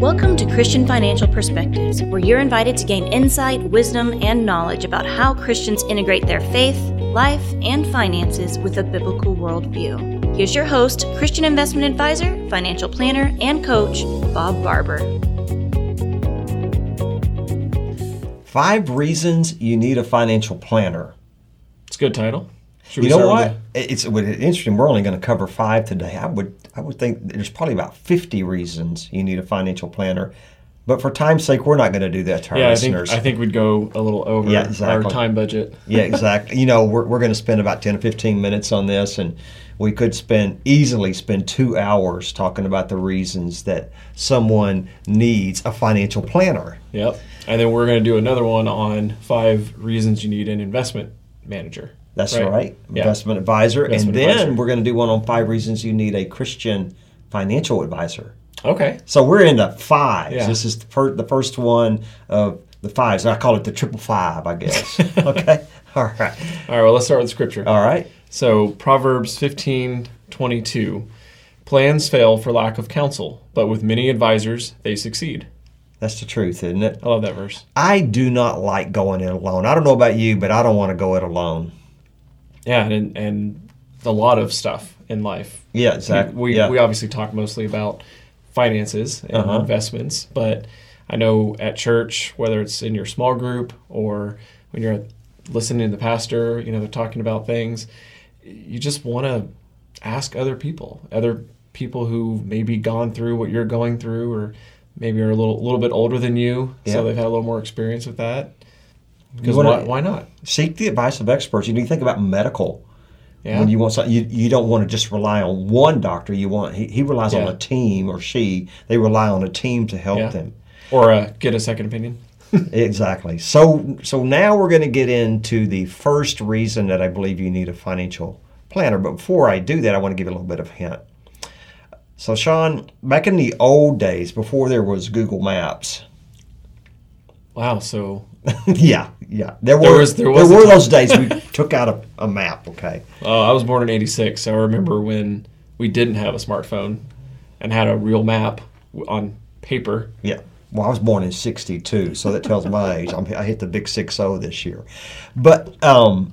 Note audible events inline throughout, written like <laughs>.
Welcome to Christian Financial Perspectives, where you're invited to gain insight, wisdom, and knowledge about how Christians integrate their faith, life, and finances with a biblical worldview. Here's your host, Christian investment advisor, financial planner, and coach, Bob Barber. Five reasons you need a financial planner. It's a good title. Should You know what? with It's it's interesting. We're only going to cover five today. I would I would think there's probably about 50 reasons you need a financial planner. But for time's sake, we're not going to do that to our the- Yeah, I think. I think we'd go a little over Yeah, our time budget. yeah, exactly. You know, we're, we're going to spend about 10 or 15 minutes on this, and we could spend easily spend two hours talking about the reasons that someone needs a financial planner. Yep. And then we're going to do another one on five reasons you need an investment manager. That's right, Yeah. investment advisor. Investment and then advisor. we're going to do one on five reasons you need a Christian financial advisor. Okay. So we're into fives. Yeah. This is the, fir- the first one of the fives. I call it the triple five, I guess. <laughs> okay. All right. All right. Well, let's start with scripture. All right. So Proverbs fifteen twenty two, plans fail for lack of counsel, but with many advisors they succeed. That's the truth, isn't it? I love that verse. I do not like going it alone. I don't know about you, but I don't want to go it alone. Yeah, and and a lot of stuff in life. Yeah, exactly. We yeah. we obviously talk mostly about finances and Uh-huh. investments, but I know at church, whether it's in your small group or when you're listening to the pastor, you know, they're talking about things, you just want to ask other people, other people who maybe gone through what you're going through or maybe are a little little bit older than you, Yeah. so they've had a little more experience with that. Because why, why not? Seek the advice of experts. You know, you think about medical. Yeah. When you want something, you, you don't want to just rely on one doctor. You want he, he relies on a team or she. They rely on a team to help Yeah. them. or uh, get a second opinion. <laughs> Exactly. So so now we're going to get into the first reason that I believe you need a financial planner. But before I do that, I want to give you a little bit of a hint. So Sean, back in the old days, before there was Google Maps, Wow. So <laughs> yeah, yeah, there were There there, was- there was a were those days we <laughs> took out a, a map. Okay, Oh, I was born in '86. So I remember when we didn't have a smartphone and had a real map on paper. yeah. Well, I was born in '62, so that tells my <laughs> age. I'm, I hit the big six zero this year, but um,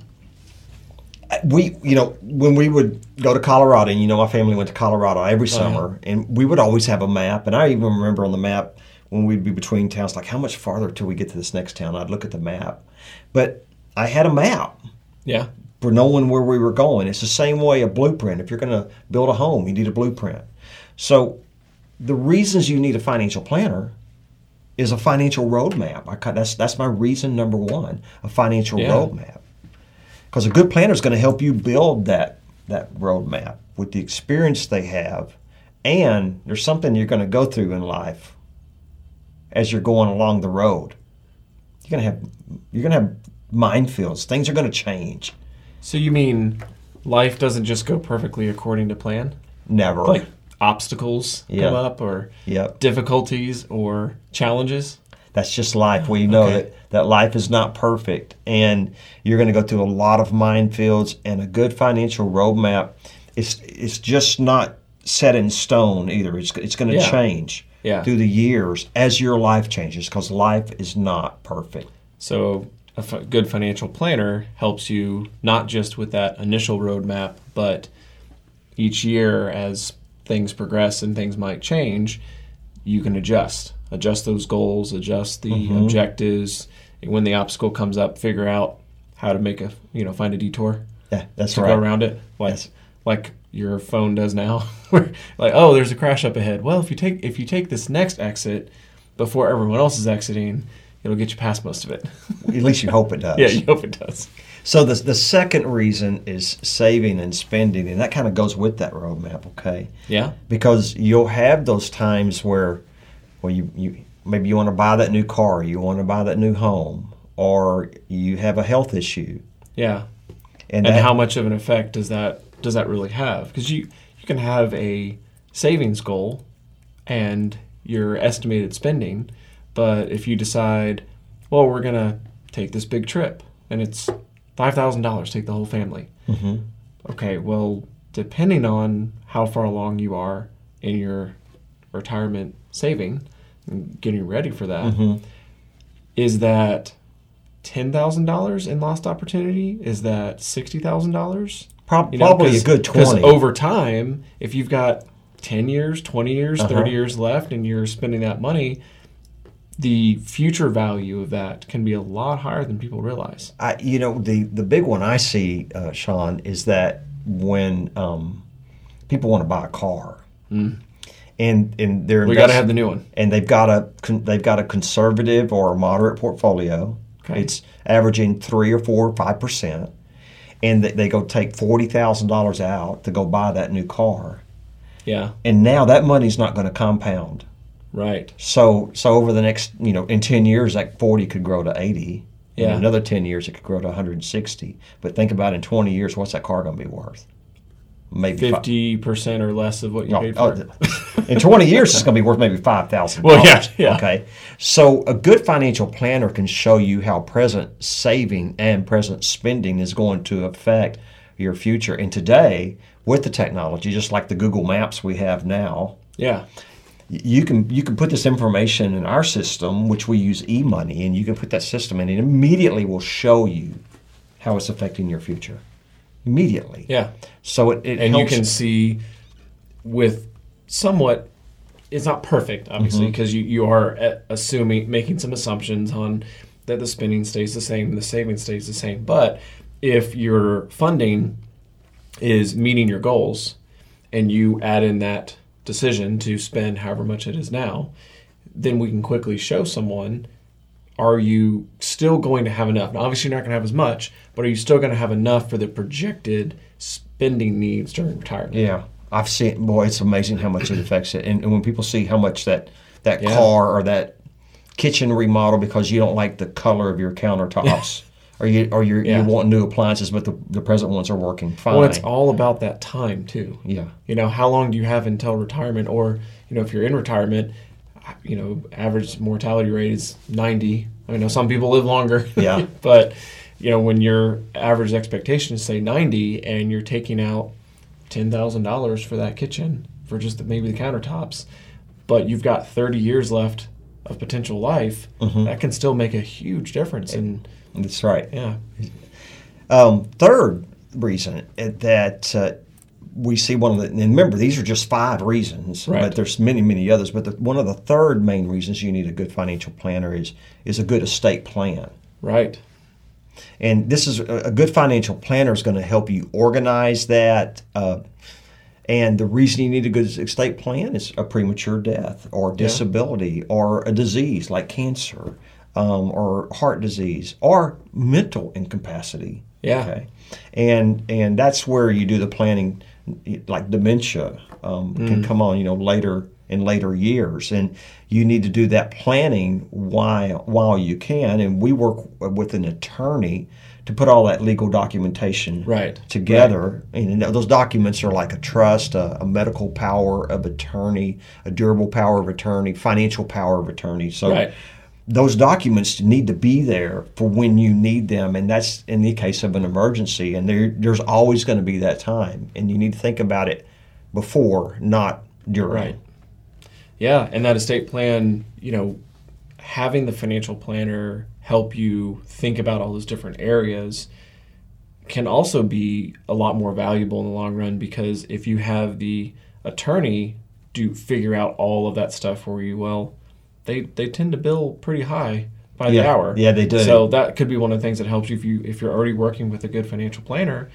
we, you know, when we would go to Colorado, and you know, my family went to Colorado every summer, and we would always have a map. And I even remember on the map when we'd be between towns, like how much farther till we get to this next town. I'd look at the map, but I had a map Yeah. for knowing where we were going. It's the same way a blueprint. If you're going to build a home, you need a blueprint. So the reasons you need a financial planner is a financial roadmap. I, that's that's my reason number one, a financial Yeah. roadmap. Because a good planner is going to help you build that that roadmap with the experience they have, and there's something you're going to go through in life as you're going along the road. You're going to have you're going to have minefields. Things are going to change. So you mean life doesn't just go perfectly according to plan? Never. Like obstacles Yeah. come up or Yep. difficulties or challenges? That's just life. We know Okay. that, that life is not perfect and you're going to go through a lot of minefields and a good financial roadmap it's it's just not set in stone either. It's it's going to Yeah. change Yeah. through the years as your life changes because life is not perfect. So a f- good financial planner helps you not just with that initial roadmap, but each year as things progress and things might change, you can adjust, adjust those goals, adjust the Mm-hmm. objectives. And when the obstacle comes up, figure out how to make a you know find a detour Yeah, that's to right. go around it, like Yes. like your phone does now. <laughs> Where like oh, there's a crash up ahead. Well, if you take if you take this next exit before everyone else is exiting, it'll get you past most of it. <laughs> At least you hope it does. yeah, you hope it does. So the the second reason is saving and spending, and that kind of goes with that roadmap. Okay. Yeah. because you'll have those times where well you, you maybe you want to buy that new car you want to buy that new home or you have a health issue Yeah. and, And that- how much of an effect does that does that really have? Because you you can have a savings goal and your estimated spending, but if you decide, well, we're gonna take this big trip and it's five thousand dollars, take the whole family. Mhm. Okay, well, depending on how far along you are in your retirement saving, and getting ready for that, is that ten thousand dollars in lost opportunity? Is that sixty thousand dollars? Prob- probably a good Because 20. over time, if you've got ten years, twenty years, Uh-huh. thirty years left, and you're spending that money, the future value of that can be a lot higher than people realize. I, you know, the the big one I see, uh, Sean, is that when um, people want to buy a car, and and they're. We got to have the new one. and they've got a con- they've got a conservative or a moderate portfolio. Okay. It's averaging three or four or five percent, and they, they go take forty thousand dollars out to go buy that new car, Yeah, and now that money's not going to compound. right. So so over the next you know in ten years that forty could grow to eighty. In Yeah. another ten years it could grow to one hundred and sixty. But think about in twenty years what's that car going to be worth? Maybe Fifty percent or less of what you Oh, paid oh, for. it. in 20 <laughs> years, it's going to be worth maybe five thousand. Well, yeah, yeah. Okay, so a good financial planner can show you how present saving and present spending is going to affect your future. And today, with the technology, just like the Google Maps we have now, yeah, you can you can put this information in our system, which we use eMoney, and you can put that system in, and it immediately will show you how it's affecting your future. Immediately. yeah. So it, it and you can see with somewhat it's not perfect obviously Mm-hmm. because you, you are assuming making some assumptions on that the spending stays the same and the saving stays the same but if your funding is meeting your goals and you add in that decision to spend however much it is now then we can quickly show someone are you still going to have enough? Now, obviously, you're not going to have as much, but are you still going to have enough for the projected spending needs during retirement? Yeah, I've seen. Boy, it's amazing how much it affects it. And, and when people see how much that that Yeah. car or that kitchen remodel because you don't like the color of your countertops, <laughs> or you or you Yeah. you want new appliances, but the, the present ones are working fine. Well, it's all about that time too. yeah, You know, how long do you have until retirement? Or, you know, if you're in retirement, you know, average mortality rate is 90. I know some people live longer. Yeah. <laughs> but, you know, when your average expectation is, say, 90 and you're taking out $10,000 for that kitchen, for just the, maybe the countertops, but you've got 30 years left of potential life, Mm-hmm. that can still make a huge difference. And, that's right. yeah. Um, third reason that uh, we see one of the and remember these are just five reasons, Right. but there's many many others. But the, one of the third main reasons you need a good financial planner is is a good estate plan. Right. And this is a a good financial planner is going to help you organize that. Uh, and the reason you need a good estate plan is a premature death or disability or a disease like cancer um, or heart disease or mental incapacity. Yeah. And and that's where you do the planning, like dementia um, can come on, you know, later in later years, and you need to do that planning while while you can. And we work with an attorney to put all that legal documentation Right. together. And those documents are like a trust, a, a medical power of attorney, a durable power of attorney, financial power of attorney. So Right. Those documents need to be there for when you need them, and that's in the case of an emergency. And there, there's always going to be that time, and you need to think about it before, not during. Right. Yeah, and that estate plan, you know, having the financial planner help you think about all those different areas can also be a lot more valuable in the long run because if you have the attorney do figure out all of that stuff for you, well, they they tend to bill pretty high by the hour. Yeah, they do. So that could be one of the things that helps you if you if you're already working with a good financial planner.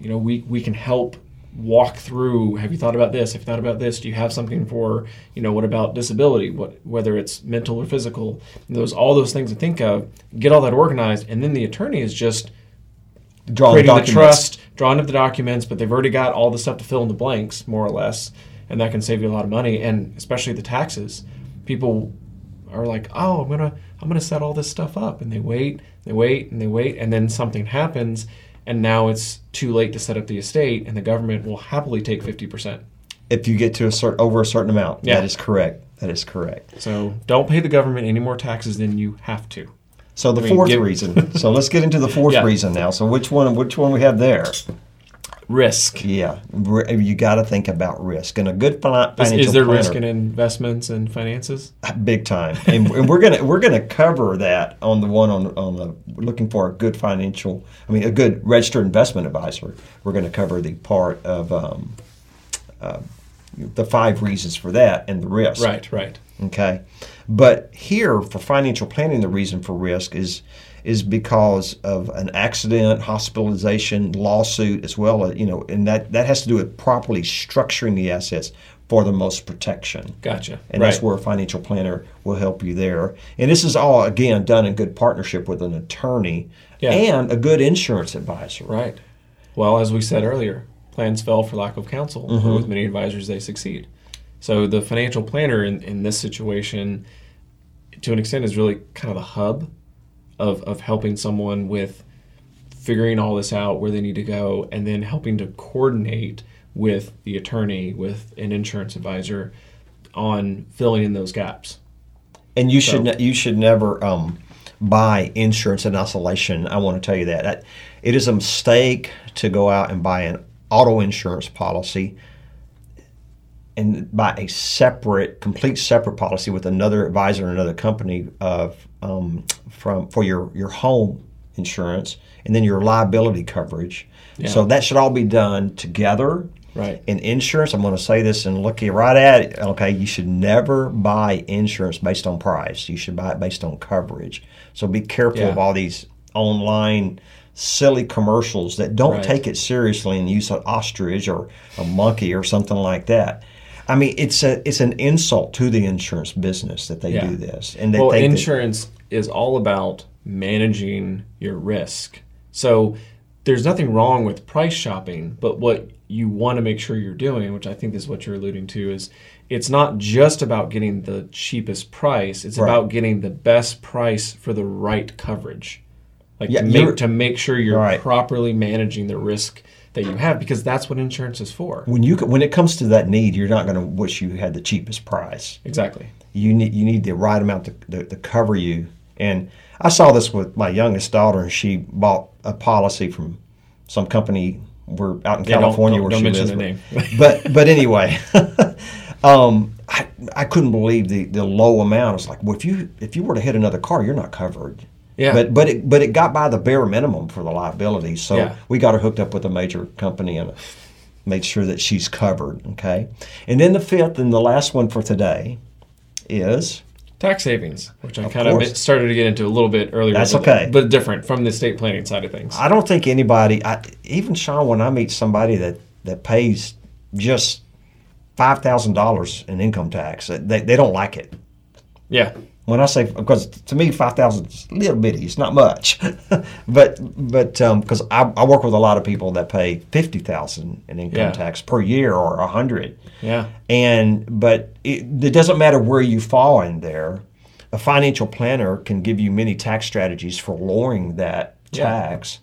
You know, we we can help walk through. Have you thought about this? Have you thought about this? Do you have something for you know? What about disability? What whether it's mental or physical? Those all those things to think of. Get all that organized, and then the attorney is just Draw the creating the, trust, drawing up the documents, but they've already got all the stuff to fill in the blanks, more or less, and that can save you a lot of money, and especially the taxes. People are like, "Oh, I'm gonna, I'm gonna set all this stuff up," and they wait, they wait, and they wait, and then something happens, and now it's too late to set up the estate, and the government will happily take fifty percent. If you get to a certain over a certain amount, Yeah. that is correct. That is correct. So don't pay the government any more taxes than you have to. So the I mean, fourth give- reason. so let's get into the fourth Yeah. reason now. So which one? Which one we have there? Risk. Yeah, you got to think about risk and a good fi- Is, financial is there planner, risk in investments and finances? big time, and, and we're gonna we're gonna cover that on the one on on the looking for a good financial. I mean, a good registered investment advisor. We're going to cover the part of um, uh, the five reasons for that and the risk. Right, right. Okay, but here for financial planning, the reason for risk is is because of an accident, hospitalization, lawsuit, as well as you know, and that that has to do with properly structuring the assets for the most protection. Gotcha. And right. that's where a financial planner will help you there. And this is all again done in good partnership with an attorney Yeah. and a good insurance advisor. Right. Well, as we said earlier, plans fail for lack of counsel. Mm-hmm. With many advisors, they succeed. So the financial planner in, in this situation, to an extent, is really kind of the hub of, of helping someone with figuring all this out, where they need to go, and then helping to coordinate with the attorney, with an insurance advisor on filling in those gaps. And you should ne- you should never um, buy insurance in isolation. I want to tell you that. that it is a mistake to go out and buy an auto insurance policy and buy a separate, complete separate policy with another advisor and another company of um, from for your your home insurance and then your liability coverage. So that should all be done together. Right. In insurance, I'm going to say this and look you right at it. Okay, you should never buy insurance based on price. You should buy it based on coverage. So be careful Yeah. of all these online silly commercials that don't Right. take it seriously and use an ostrich or a monkey or something like that. I mean, it's a it's an insult to the insurance business that they Yeah. do this, and they well, insurance is all about managing your risk. So there's nothing wrong with price shopping, but what you want to make sure you're doing, which I think is what you're alluding to, is it's not just about getting the cheapest price. It's Right. about getting the best price for the right coverage. Like Yeah, to make to make sure you're Right. properly managing the risk that you have, because that's what insurance is for. when you when it comes to that need, you're not going to wish you had the cheapest price. Exactly. you need you need the right amount to, to, to cover you. And I saw this with my youngest daughter, and she bought a policy from some company. We're out in Yeah, don't- California don't- where don't she mention lives. the name. <laughs> but but anyway, <laughs> um, I, I couldn't believe the, the low amount. It's like, well, if you if you were to hit another car, you're not covered. Yeah. But but it but it got by the bare minimum for the liability. So Yeah. we got her hooked up with a major company and made sure that she's covered. Okay. And then the fifth and the last one for today is Tax savings, which I Of kind of started to get into a little bit earlier. That's but, okay. but different from the estate planning side of things. I don't think anybody, I, even Sean, when I meet somebody that, that pays just five thousand dollars in income tax, they, they don't like it. yeah, When I say because to me five thousand is a little bitty, it's not much, <laughs> but but because I, I work with a lot of people that pay fifty thousand in income Yeah. tax per year or a hundred, yeah, and but it, it doesn't matter where you fall in there. A financial planner can give you many tax strategies for lowering that Yeah. tax,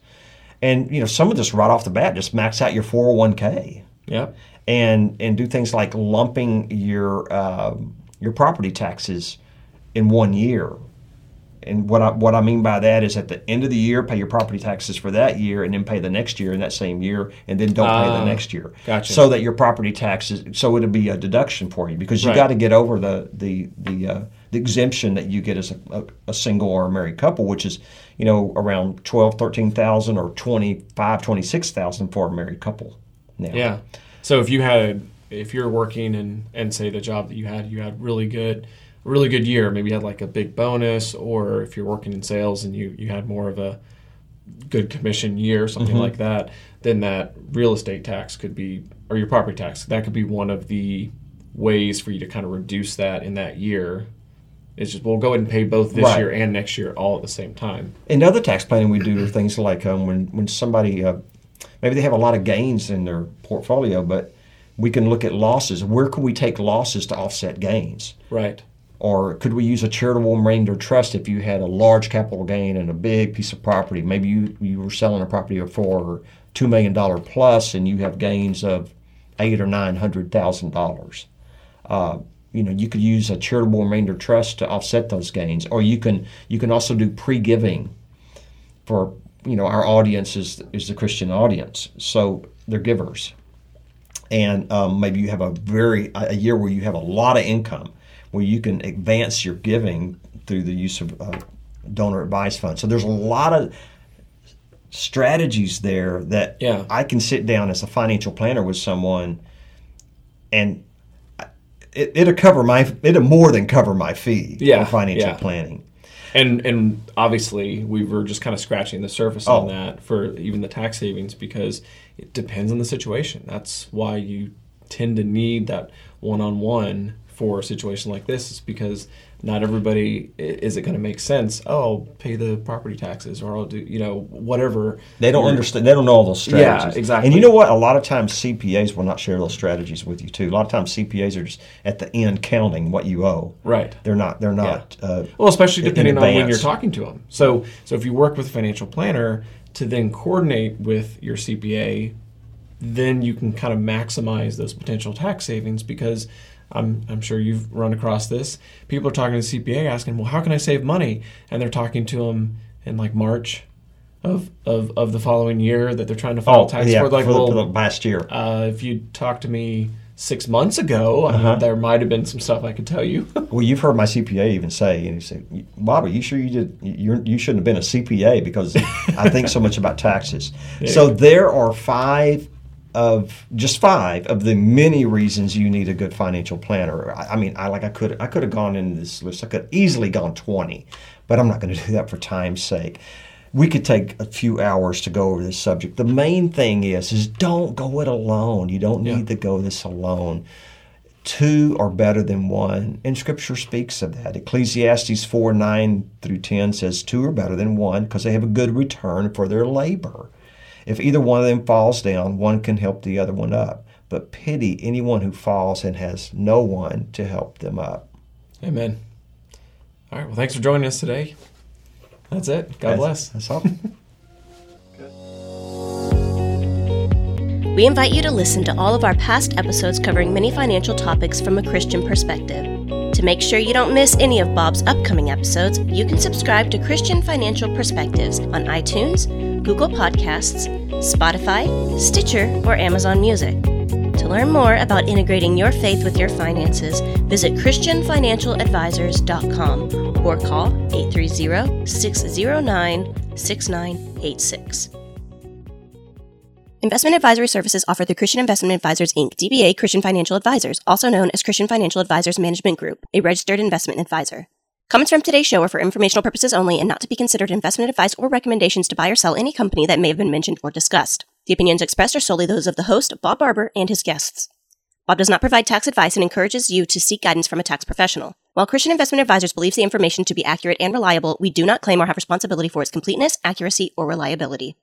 and you know some of this right off the bat just max out your four hundred one k yeah, and and do things like lumping your um, your property taxes in one year. And what I what I mean by that is at the end of the year, pay your property taxes for that year, and then pay the next year in that same year, and then don't pay Ah, the next year. gotcha. So that your property taxes, so it'll be a deduction for you because you Right. got to get over the the the, uh, the exemption that you get as a, a, a single or a married couple, which is you know around 12, 13,000 or 25, 26,000 for a married couple. Now. yeah. So if you had, if you're working and and say the job that you had, you had really good, really good year. Maybe you had like a big bonus, or if you're working in sales and you you had more of a good commission year, something Mm-hmm. like that, then that real estate tax could be, or your property tax, that could be one of the ways for you to kind of reduce that in that year. It's just we'll go ahead and pay both this Right. year and next year all at the same time. In other tax planning, we do are <coughs> things like um, when when somebody uh, maybe they have a lot of gains in their portfolio, but we can look at losses. Where can we take losses to offset gains? Right. Or could we use a charitable remainder trust if you had a large capital gain and a big piece of property? Maybe you, you were selling a property for two million dollar plus, and you have gains of eight or nine hundred thousand dollars. Uh, you know, you could use a charitable remainder trust to offset those gains, or you can you can also do pre giving for you know our audience is is the Christian audience. So they're givers, and um, maybe you have a very a year where you have a lot of income, where you can advance your giving through the use of uh, donor advised funds. So there's a lot of strategies there that Yeah. I can sit down as a financial planner with someone, and it, it'll cover my it'll more than cover my fee Yeah, for financial yeah. planning. And and obviously we were just kind of scratching the surface Oh. on that for even the tax savings because it depends on the situation. That's why you tend to need that one on one for a situation like this is because not everybody is it going to make sense. Oh, I'll pay the property taxes or I'll do you know whatever. They don't You're- understand. They don't know all those strategies. Yeah, exactly. And you know what? A lot of times CPAs will not share those strategies with you too. A lot of times CPAs are just at the end counting what you owe. Right. They're not. They're not. Uh, Well, especially depending on when you're talking to them. So, so if you work with a financial planner to then coordinate with your CPA, then you can kind of maximize those potential tax savings because I'm, I'm sure you've run across this. People are talking to the CPA asking, well, how can I save money? And they're talking to them in like March of, of, of the following year that they're trying to file oh, tax yeah, for. Like, for, the, well, for the last year. uh, if you talked to me six months ago, Uh-huh. there might have been some stuff I could tell you. <laughs> Well, you've heard my CPA even say, and he said, "Bob, are you sure you did? You you shouldn't have been a CPA because I think so much about taxes." <laughs> So there are five of just five of the many reasons you need a good financial planner. I, I mean, I like I could I could have gone into this list. I could easily gone twenty, but I'm not going to do that for time's sake. We could take a few hours to go over this subject. The main thing is is don't go it alone. You don't need to go this alone two are better than one. And scripture speaks of that. Ecclesiastes 4 9 through 10 says, Two are better than one because they have a good return for their labor. If either one of them falls down, one can help the other one up. But pity anyone who falls and has no one to help them up. Amen. All right. Well, thanks for joining us today. That's it. God That's- bless. That's all. <laughs> We invite you to listen to all of our past episodes covering many financial topics from a Christian perspective. To make sure you don't miss any of Bob's upcoming episodes, you can subscribe to Christian Financial Perspectives on iTunes, Google Podcasts, Spotify, Stitcher, or Amazon Music. To learn more about integrating your faith with your finances, visit ChristianFinancialAdvisors.com or call 830 609 6986. Investment advisory services offered through Christian Investment Advisors Inc., DBA Christian Financial Advisors, also known as Christian Financial Advisors Management Group, a registered investment advisor. Comments from today's show are for informational purposes only and not to be considered investment advice or recommendations to buy or sell any company that may have been mentioned or discussed. The opinions expressed are solely those of the host, Bob Barber, and his guests. Bob does not provide tax advice and encourages you to seek guidance from a tax professional. While Christian Investment Advisors believes the information to be accurate and reliable, we do not claim or have responsibility for its completeness, accuracy, or reliability.